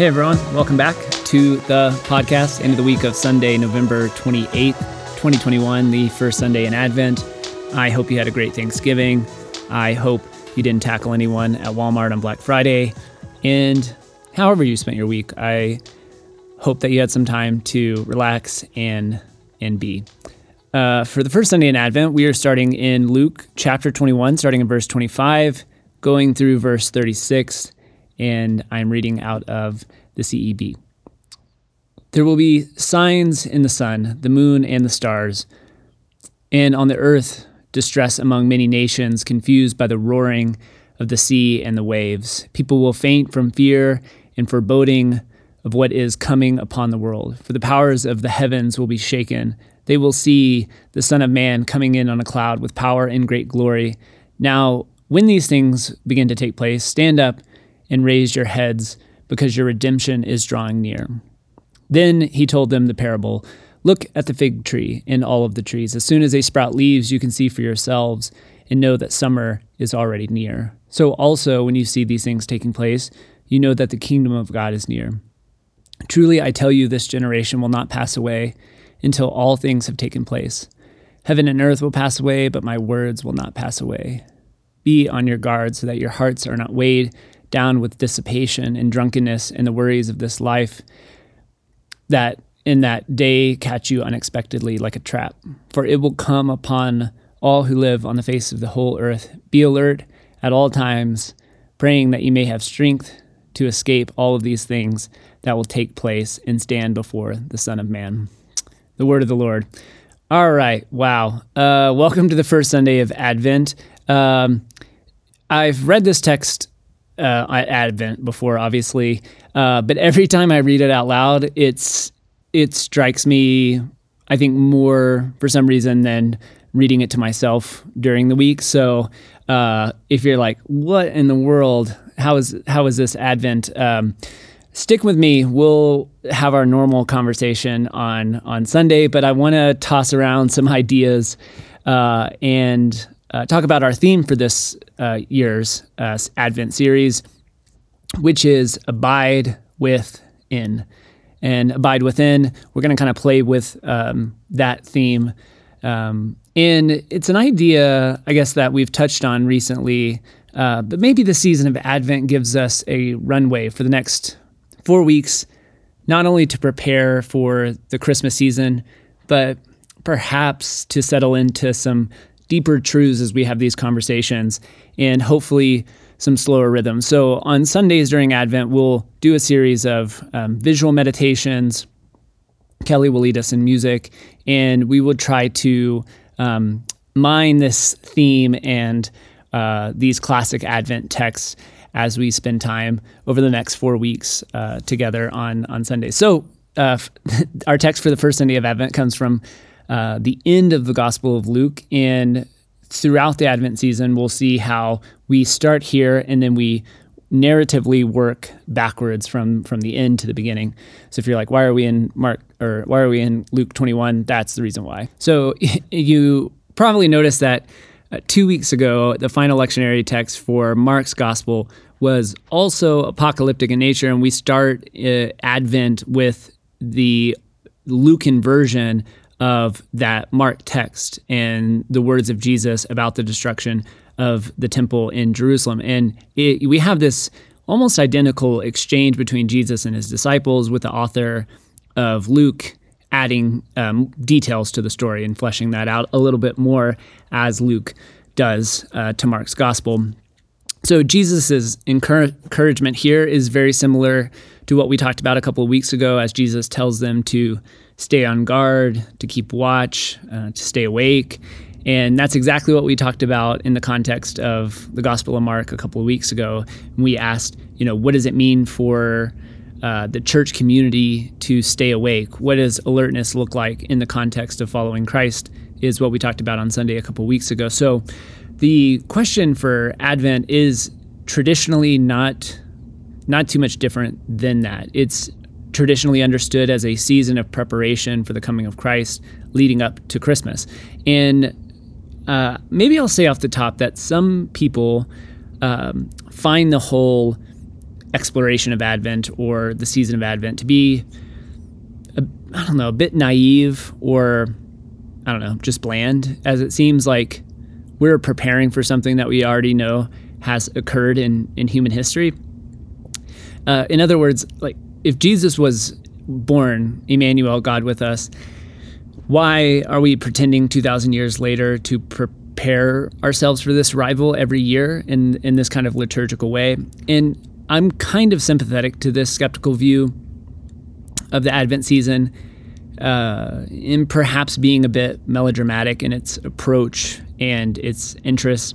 Hey everyone, welcome back to the podcast, end of the week of Sunday, November 28th, 2021, the first Sunday in Advent. I hope you had a great Thanksgiving. I hope you didn't tackle anyone at Walmart on Black Friday. And however you spent your week, I hope that you had some time to relax and and be. Uh, for the first Sunday in Advent, we are starting in Luke chapter 21, starting in verse 25, going through verse 36 and I'm reading out of the CEB. There will be signs in the sun, the moon, and the stars, and on the earth, distress among many nations, confused by the roaring of the sea and the waves. People will faint from fear and foreboding of what is coming upon the world. For the powers of the heavens will be shaken. They will see the Son of Man coming in on a cloud with power and great glory. Now, when these things begin to take place, stand up and raise your heads, because your redemption is drawing near. Then he told them the parable Look at the fig tree and all of the trees. As soon as they sprout leaves, you can see for yourselves and know that summer is already near. So, also, when you see these things taking place, you know that the kingdom of God is near. Truly, I tell you, this generation will not pass away until all things have taken place. Heaven and earth will pass away, but my words will not pass away. Be on your guard so that your hearts are not weighed down with dissipation and drunkenness and the worries of this life, that in that day catch you unexpectedly like a trap. For it will come upon all who live on the face of the whole earth. Be alert at all times, praying that you may have strength to escape all of these things that will take place and stand before the Son of Man. The word of the Lord. All right. Wow. Uh, welcome to the first Sunday of Advent. Um, I've read this text uh, at Advent before, obviously, uh, but every time I read it out loud, it's it strikes me, I think, more for some reason than reading it to myself during the week. So uh, if you're like, "What in the world? How is how is this Advent?" Um, stick with me. We'll have our normal conversation on on Sunday, but I want to toss around some ideas uh, and uh, talk about our theme for this uh, year's uh, Advent series, which is Abide Within. And Abide Within, we're going to kind of play with um, that theme. Um, and it's an idea, I guess, that we've touched on recently, uh, but maybe the season of Advent gives us a runway for the next four weeks, not only to prepare for the Christmas season, but perhaps to settle into some deeper truths as we have these conversations and hopefully some slower rhythms. So on Sundays during Advent, we'll do a series of um, visual meditations. Kelly will lead us in music, and we will try to um, mine this theme and uh, these classic Advent texts as we spend time over the next four weeks uh, together on on Sundays. So uh, our text for the first Sunday of Advent comes from uh, the end of the Gospel of Luke. And throughout the Advent season, we'll see how we start here and then we narratively work backwards from from the end to the beginning. So if you're like, why are we in Mark or why are we in Luke 21? That's the reason why. So you probably noticed that uh, two weeks ago, the final lectionary text for Mark's gospel was also apocalyptic in nature, and we start uh, Advent with the Lucan version of that Mark text and the words of Jesus about the destruction of the temple in Jerusalem. And it, we have this almost identical exchange between Jesus and his disciples, with the author of Luke adding um, details to the story and fleshing that out a little bit more as Luke does uh, to Mark's gospel. So Jesus' encouragement here is very similar to what we talked about a couple of weeks ago as Jesus tells them to stay on guard, to keep watch, uh, to stay awake. And that's exactly what we talked about in the context of the Gospel of Mark a couple of weeks ago. We asked, you know, what does it mean for uh, the church community to stay awake? What does alertness look like in the context of following Christ? Is what we talked about on Sunday a couple of weeks ago. So the question for Advent is traditionally not not too much different than that. It's traditionally understood as a season of preparation for the coming of Christ leading up to Christmas. And uh, maybe I'll say off the top that some people um, find the whole exploration of Advent or the season of Advent to be, a, I don't know, a bit naive or, I don't know, just bland, as it seems like we're preparing for something that we already know has occurred in, in human history. Uh, in other words, like if Jesus was born, Emmanuel, God with us, why are we pretending 2,000 years later to prepare ourselves for this arrival every year in, in this kind of liturgical way? And I'm kind of sympathetic to this skeptical view of the Advent season, uh, in perhaps being a bit melodramatic in its approach and its interests.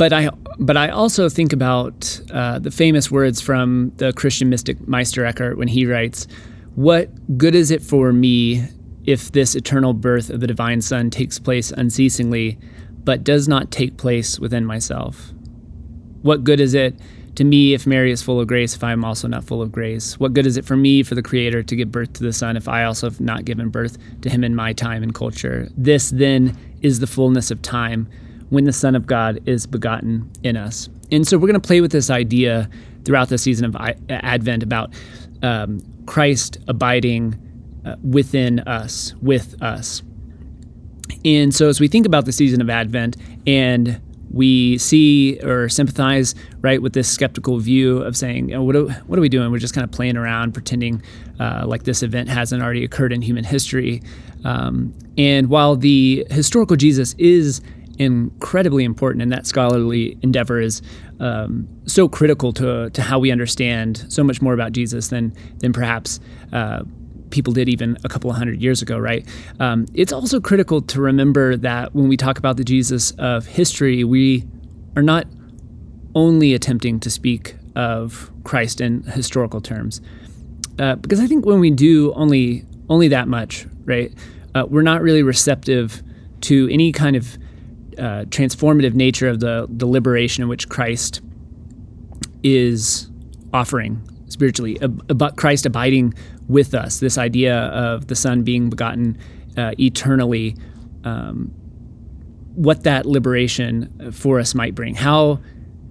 But I, but I also think about uh, the famous words from the Christian mystic Meister Eckhart when he writes, "What good is it for me if this eternal birth of the divine Son takes place unceasingly, but does not take place within myself? What good is it?" To me, if Mary is full of grace, if I am also not full of grace, what good is it for me, for the Creator, to give birth to the Son, if I also have not given birth to Him in my time and culture? This then is the fullness of time when the Son of God is begotten in us. And so we're going to play with this idea throughout the season of Advent about um, Christ abiding uh, within us, with us. And so as we think about the season of Advent and we see or sympathize right with this skeptical view of saying, what, are, what are we doing? We're just kind of playing around, pretending uh, like this event hasn't already occurred in human history. Um, and while the historical Jesus is incredibly important, and that scholarly endeavor is um, so critical to to how we understand so much more about Jesus than than perhaps. Uh, people did even a couple of hundred years ago, right? Um, it's also critical to remember that when we talk about the Jesus of history, we are not only attempting to speak of Christ in historical terms, uh, because I think when we do only only that much, right, uh, we're not really receptive to any kind of uh, transformative nature of the, the liberation in which Christ is offering spiritually, about Christ abiding with us, this idea of the Son being begotten uh, eternally, um, what that liberation for us might bring. How,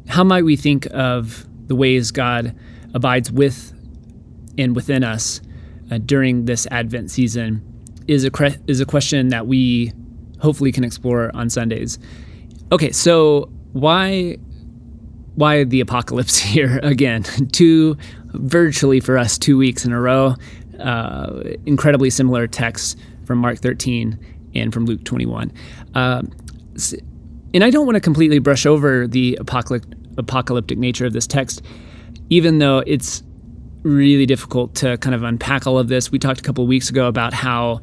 how might we think of the ways God abides with and within us uh, during this Advent season is a, cre- is a question that we hopefully can explore on Sundays. Okay, so why why the apocalypse here again? two virtually for us two weeks in a row. Uh, incredibly similar texts from Mark 13 and from Luke 21. Uh, and I don't want to completely brush over the apocalyptic, apocalyptic nature of this text, even though it's really difficult to kind of unpack all of this. We talked a couple weeks ago about how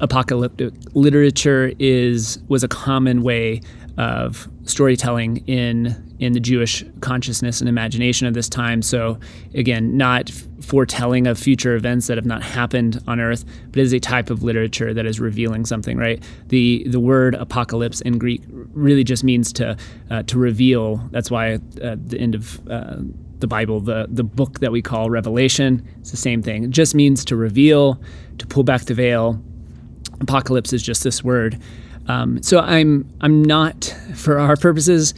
apocalyptic literature is was a common way of storytelling in in the Jewish consciousness and imagination of this time. So again, not foretelling of future events that have not happened on Earth, but is a type of literature that is revealing something. Right? The the word apocalypse in Greek really just means to uh, to reveal. That's why at the end of uh, the Bible, the the book that we call Revelation, it's the same thing. It just means to reveal, to pull back the veil apocalypse is just this word. Um, so I'm I'm not, for our purposes,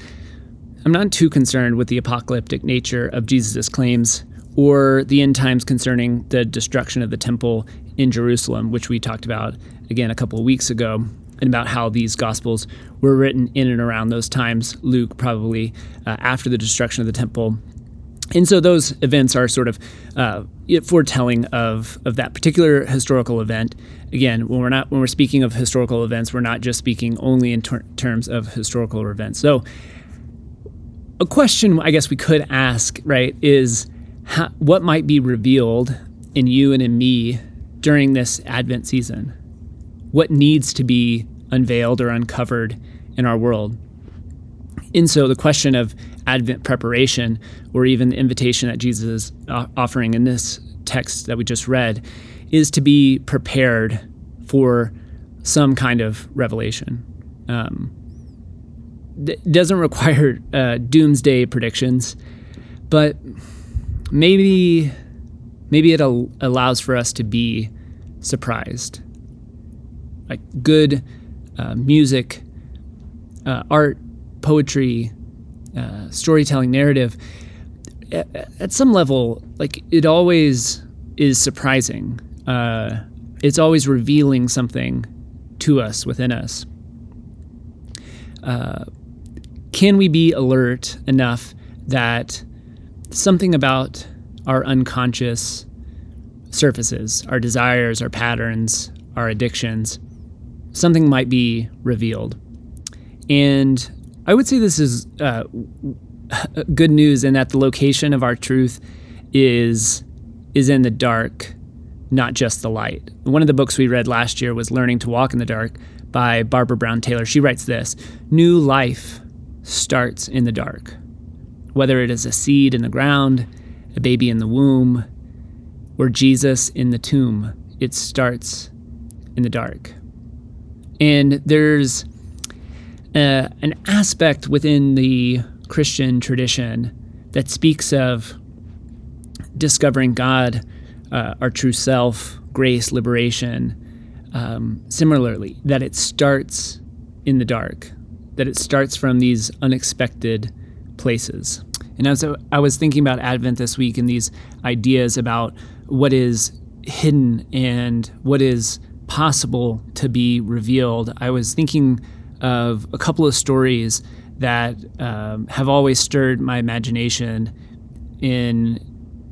I'm not too concerned with the apocalyptic nature of Jesus' claims or the end times concerning the destruction of the temple in Jerusalem, which we talked about again a couple of weeks ago, and about how these gospels were written in and around those times. Luke probably uh, after the destruction of the temple. And so those events are sort of uh, foretelling of, of that particular historical event again, when we're not when we're speaking of historical events, we're not just speaking only in ter- terms of historical events. So, a question I guess we could ask, right, is how, what might be revealed in you and in me during this Advent season? What needs to be unveiled or uncovered in our world? And so, the question of Advent preparation, or even the invitation that Jesus is offering in this text that we just read, is to be prepared for some kind of revelation. Um, doesn't require uh, doomsday predictions, but maybe maybe it al- allows for us to be surprised. Like good uh, music, uh, art, poetry, uh, storytelling, narrative at some level, like it always is surprising. Uh, it's always revealing something to us within us. Uh, can we be alert enough that something about our unconscious surfaces, our desires, our patterns, our addictions, something might be revealed? And I would say this is uh, good news in that the location of our truth is is in the dark, not just the light. One of the books we read last year was Learning to Walk in the Dark by Barbara Brown Taylor. She writes this New life starts in the dark. Whether it is a seed in the ground, a baby in the womb, or Jesus in the tomb, it starts in the dark. And there's uh, an aspect within the Christian tradition that speaks of discovering God, uh, our true self, grace, liberation. Um, similarly, that it starts in the dark, that it starts from these unexpected places. And as I was thinking about Advent this week and these ideas about what is hidden and what is possible to be revealed, I was thinking of a couple of stories that um, have always stirred my imagination in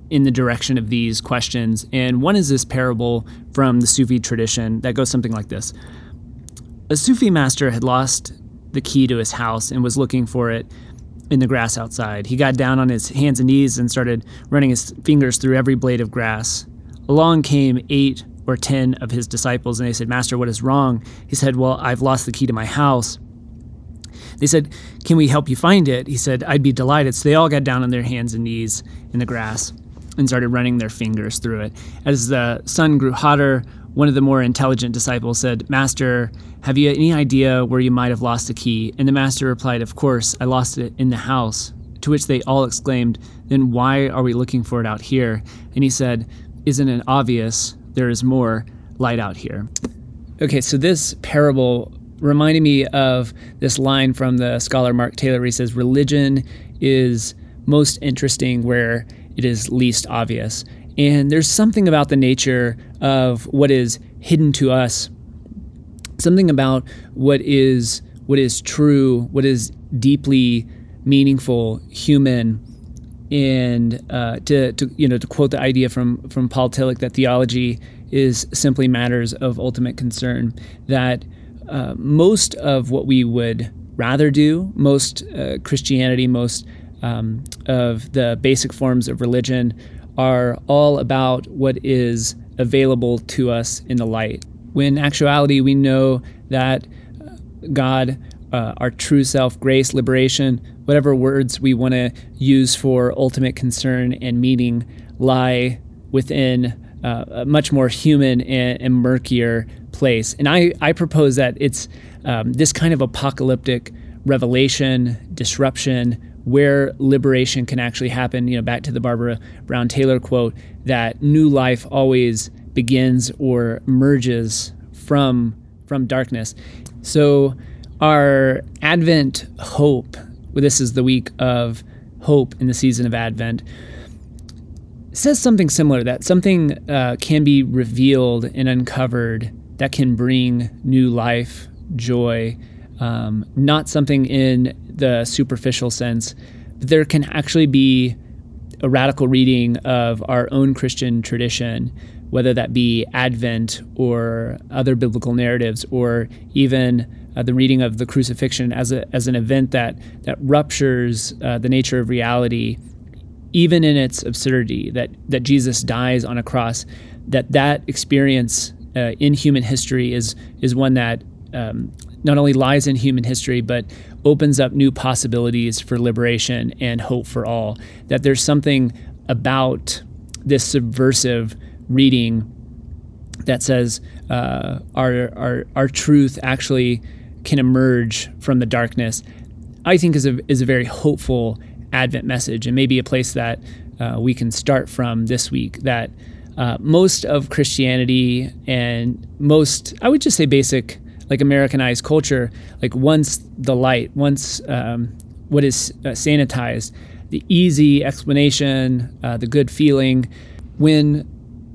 in the direction of these questions. And one is this parable from the Sufi tradition that goes something like this: A Sufi master had lost the key to his house and was looking for it in the grass outside. He got down on his hands and knees and started running his fingers through every blade of grass. Along came eight or ten of his disciples, and they said, Master, what is wrong? He said, Well, I've lost the key to my house. They said, Can we help you find it? He said, I'd be delighted. So they all got down on their hands and knees in the grass and started running their fingers through it. As the sun grew hotter, one of the more intelligent disciples said, Master, have you any idea where you might have lost the key? And the master replied, Of course, I lost it in the house. To which they all exclaimed, Then why are we looking for it out here? And he said, Isn't it obvious? There is more light out here. Okay, so this parable reminded me of this line from the scholar Mark Taylor he says, Religion is most interesting where it is least obvious. And there's something about the nature of what is hidden to us, something about what is what is true, what is deeply meaningful, human, and uh, to, to you know to quote the idea from from Paul Tillich that theology is simply matters of ultimate concern. That uh, most of what we would rather do, most uh, Christianity, most um, of the basic forms of religion are all about what is available to us in the light. When actuality, we know that uh, God, uh, our true self, grace, liberation, whatever words we want to use for ultimate concern and meaning, lie within uh, a much more human and, and, murkier place. And I, I propose that it's um, this kind of apocalyptic revelation, disruption, where liberation can actually happen. You know, back to the Barbara Brown Taylor quote that new life always begins or merges from from darkness. So our Advent hope, well, this is the week of hope in the season of Advent, says something similar that something uh, can be revealed and uncovered that can bring new life, joy, um, not something in the superficial sense, but there can actually be a radical reading of our own Christian tradition, whether that be Advent or other biblical narratives, or even uh, the reading of the crucifixion as, a, as an event that, that ruptures uh, the nature of reality, even in its absurdity, that, that Jesus dies on a cross, that that experience uh, in human history is, is one that um, not only lies in human history, but opens up new possibilities for liberation and hope for all. That there's something about this subversive reading that says uh, our, our, our truth actually can emerge from the darkness, I think is a, is a very hopeful Advent message and maybe a place that uh, we can start from this week. That uh, most of Christianity and most, I would just say, basic like Americanized culture, like once the light, once um, what is uh, sanitized, the easy explanation, uh, the good feeling, when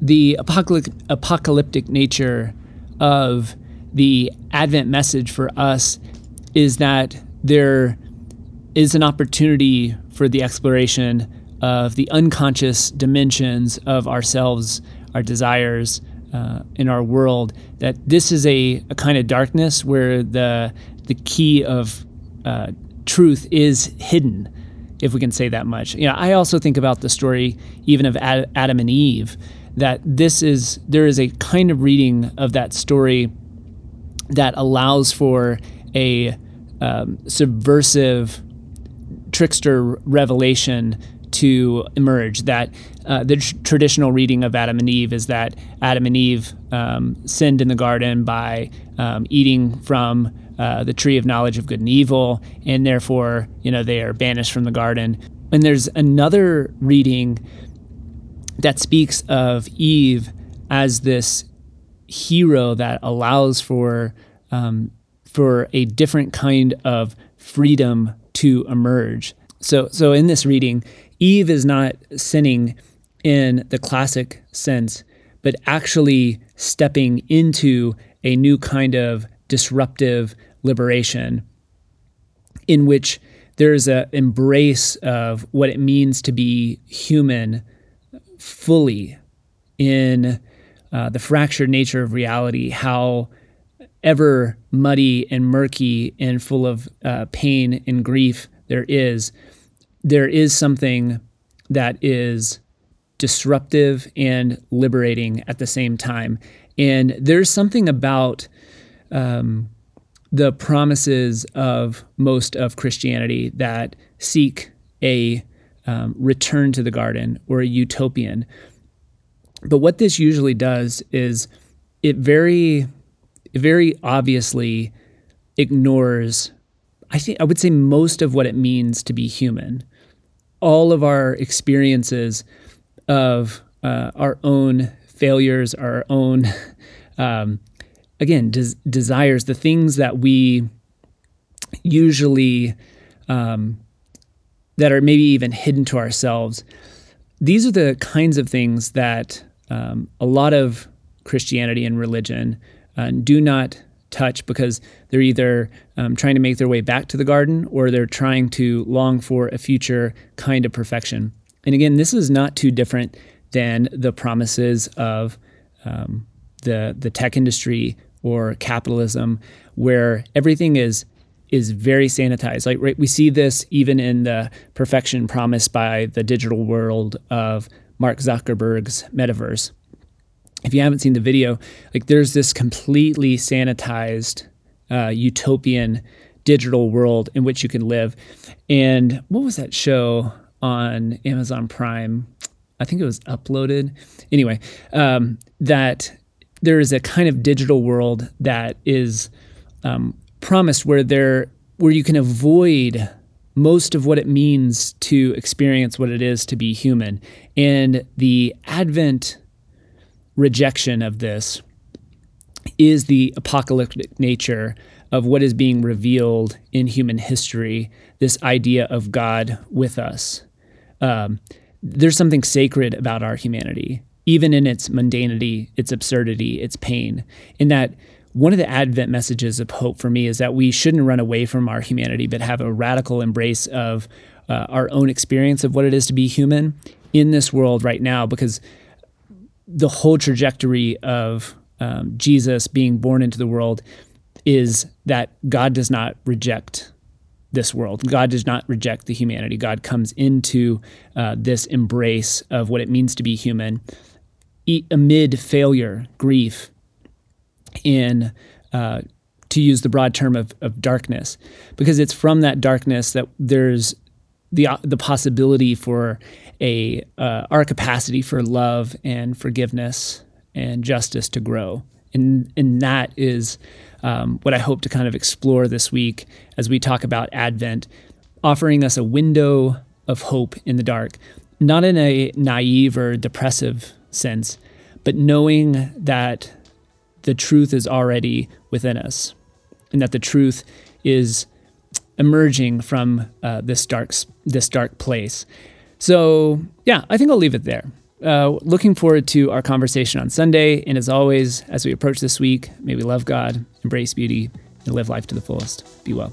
the apocalyptic nature of the Advent message for us is that there is an opportunity for the exploration of the unconscious dimensions of ourselves, our desires uh, in our world. That this is a, a kind of darkness where the the key of uh, truth is hidden, if we can say that much. You know, I also think about the story even of Ad- Adam and Eve. That this is there is a kind of reading of that story that allows for a um, subversive trickster revelation to emerge. That uh, the tr- traditional reading of Adam and Eve is that Adam and Eve um, sinned in the garden by um, eating from uh, the tree of knowledge of good and evil, and therefore, you know, they are banished from the garden. And there's another reading that speaks of Eve as this hero that allows for um, for a different kind of freedom to emerge. So, so in this reading, Eve is not sinning in the classic sense, but actually stepping into a new kind of disruptive liberation in which there's an embrace of what it means to be human fully in uh, the fractured nature of reality, how ever muddy and murky and full of uh, pain and grief there is, there is something that is disruptive and liberating at the same time. And there's something about um, the promises of most of Christianity that seek a um, return to the garden or a utopian. But what this usually does is it very very obviously ignores, I think, I would say most of what it means to be human. All of our experiences of uh, our own failures, our own, um, again, des- desires, the things that we usually, um, that are maybe even hidden to ourselves. These are the kinds of things that um, a lot of Christianity and religion uh, do not touch because they're either um, trying to make their way back to the garden or they're trying to long for a future kind of perfection. And again, this is not too different than the promises of um, the the tech industry or capitalism, where everything is is very sanitized. Like right, we see this even in the perfection promised by the digital world of Mark Zuckerberg's metaverse if you haven't seen the video, like there's this completely sanitized uh, utopian digital world in which you can live. And what was that show on Amazon Prime? I think it was uploaded. Anyway, um, that there is a kind of digital world that is um, promised where there where you can avoid most of what it means to experience what it is to be human. And the advent rejection of this is the apocalyptic nature of what is being revealed in human history this idea of God with us. Um, there's something sacred about our humanity, even in its mundanity, its absurdity, its pain, in that one of the Advent messages of hope for me is that we shouldn't run away from our humanity, but have a radical embrace of uh, our own experience of what it is to be human in this world right now, because the whole trajectory of um, Jesus being born into the world is that God does not reject this world. God does not reject the humanity. God comes into uh, this embrace of what it means to be human amid failure, grief, in uh, to use the broad term of, of darkness, because it's from that darkness that there's the uh, the possibility for a uh, our capacity for love and forgiveness and justice to grow. And, and that is um, what I hope to kind of explore this week as we talk about Advent, offering us a window of hope in the dark, not in a naive or depressive sense, but knowing that the truth is already within us and that the truth is emerging from uh, this dark this dark place. So yeah, I think I'll leave it there. Uh, looking forward to our conversation on Sunday. And as always, as we approach this week, may we love God, embrace beauty, and live life to the fullest. Be well.